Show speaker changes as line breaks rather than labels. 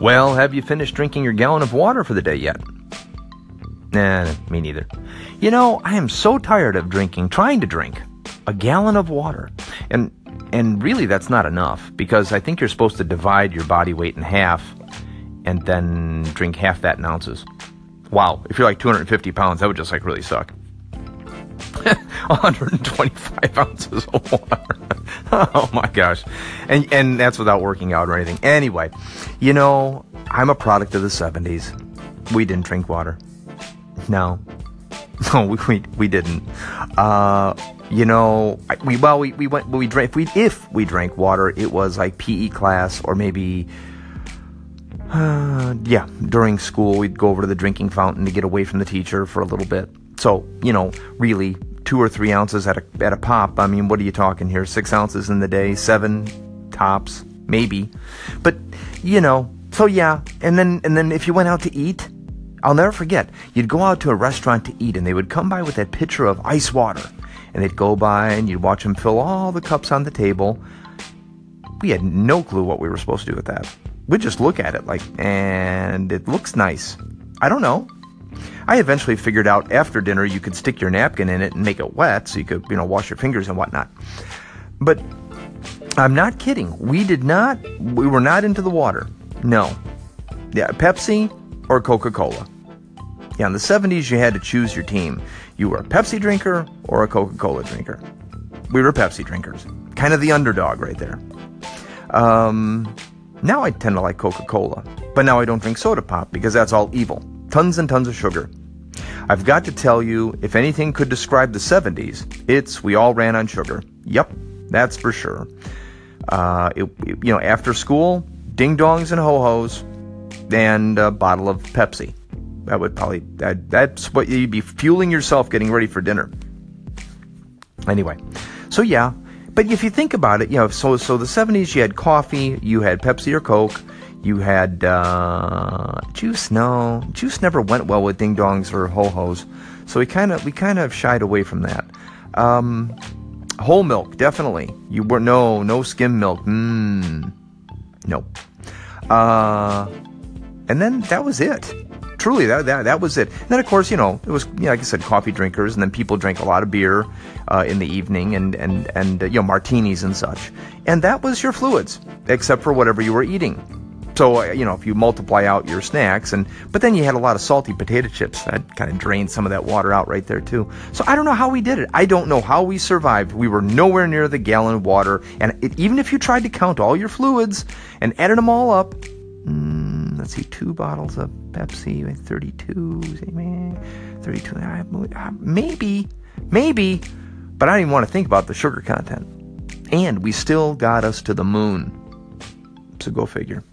Well, have you finished drinking your gallon of water for the day yet? Nah, me neither. You know, I am so tired of drinking, trying to drink a gallon of water. And and really that's not enough because I think you're supposed to divide your body weight in half and then drink half that in ounces. Wow, if you're like 250 pounds, that would just like really suck. 125 ounces of water. oh my gosh. And and that's without working out or anything. Anyway, you know, I'm a product of the 70s. We didn't drink water. No. No, we we, we didn't. Uh, you know, we well we, we went we drank if we if we drank water, it was like PE class or maybe uh, yeah, during school we'd go over to the drinking fountain to get away from the teacher for a little bit. So, you know, really two or three ounces at a, at a pop. I mean, what are you talking here? Six ounces in the day, seven tops, maybe. But, you know, so yeah. And then, and then if you went out to eat, I'll never forget, you'd go out to a restaurant to eat and they would come by with that pitcher of ice water. And they'd go by and you'd watch them fill all the cups on the table. We had no clue what we were supposed to do with that. We'd just look at it like, and it looks nice. I don't know. I eventually figured out after dinner you could stick your napkin in it and make it wet so you could, you know, wash your fingers and whatnot. But I'm not kidding. We did not, we were not into the water. No. Yeah, Pepsi or Coca Cola. Yeah, in the 70s, you had to choose your team. You were a Pepsi drinker or a Coca Cola drinker. We were Pepsi drinkers. Kind of the underdog right there. Um, now I tend to like Coca Cola, but now I don't drink soda pop because that's all evil. Tons and tons of sugar. I've got to tell you, if anything could describe the 70s, it's we all ran on sugar. Yep, that's for sure. Uh, it, it, you know, after school, ding dongs and ho hos, and a bottle of Pepsi. That would probably that, that's what you'd be fueling yourself getting ready for dinner. Anyway, so yeah, but if you think about it, you know, so so the 70s you had coffee, you had Pepsi or Coke, you had uh, juice. No, juice never went well with ding dongs or ho hos, so we kind of we kind of shied away from that. Um, whole milk, definitely. You were no no skim milk. Mmm, nope. Uh, and then that was it. Truly, that, that that was it. And then, of course, you know, it was you know, like I said, coffee drinkers, and then people drank a lot of beer uh, in the evening, and and and uh, you know, martinis and such. And that was your fluids, except for whatever you were eating. So uh, you know, if you multiply out your snacks, and but then you had a lot of salty potato chips that kind of drained some of that water out right there too. So I don't know how we did it. I don't know how we survived. We were nowhere near the gallon of water, and it, even if you tried to count all your fluids and added them all up, mm, let's see, two bottles of Pepsi, 32, 32, maybe, maybe, but I even want to think about the sugar content. And we still got us to the moon. So go figure.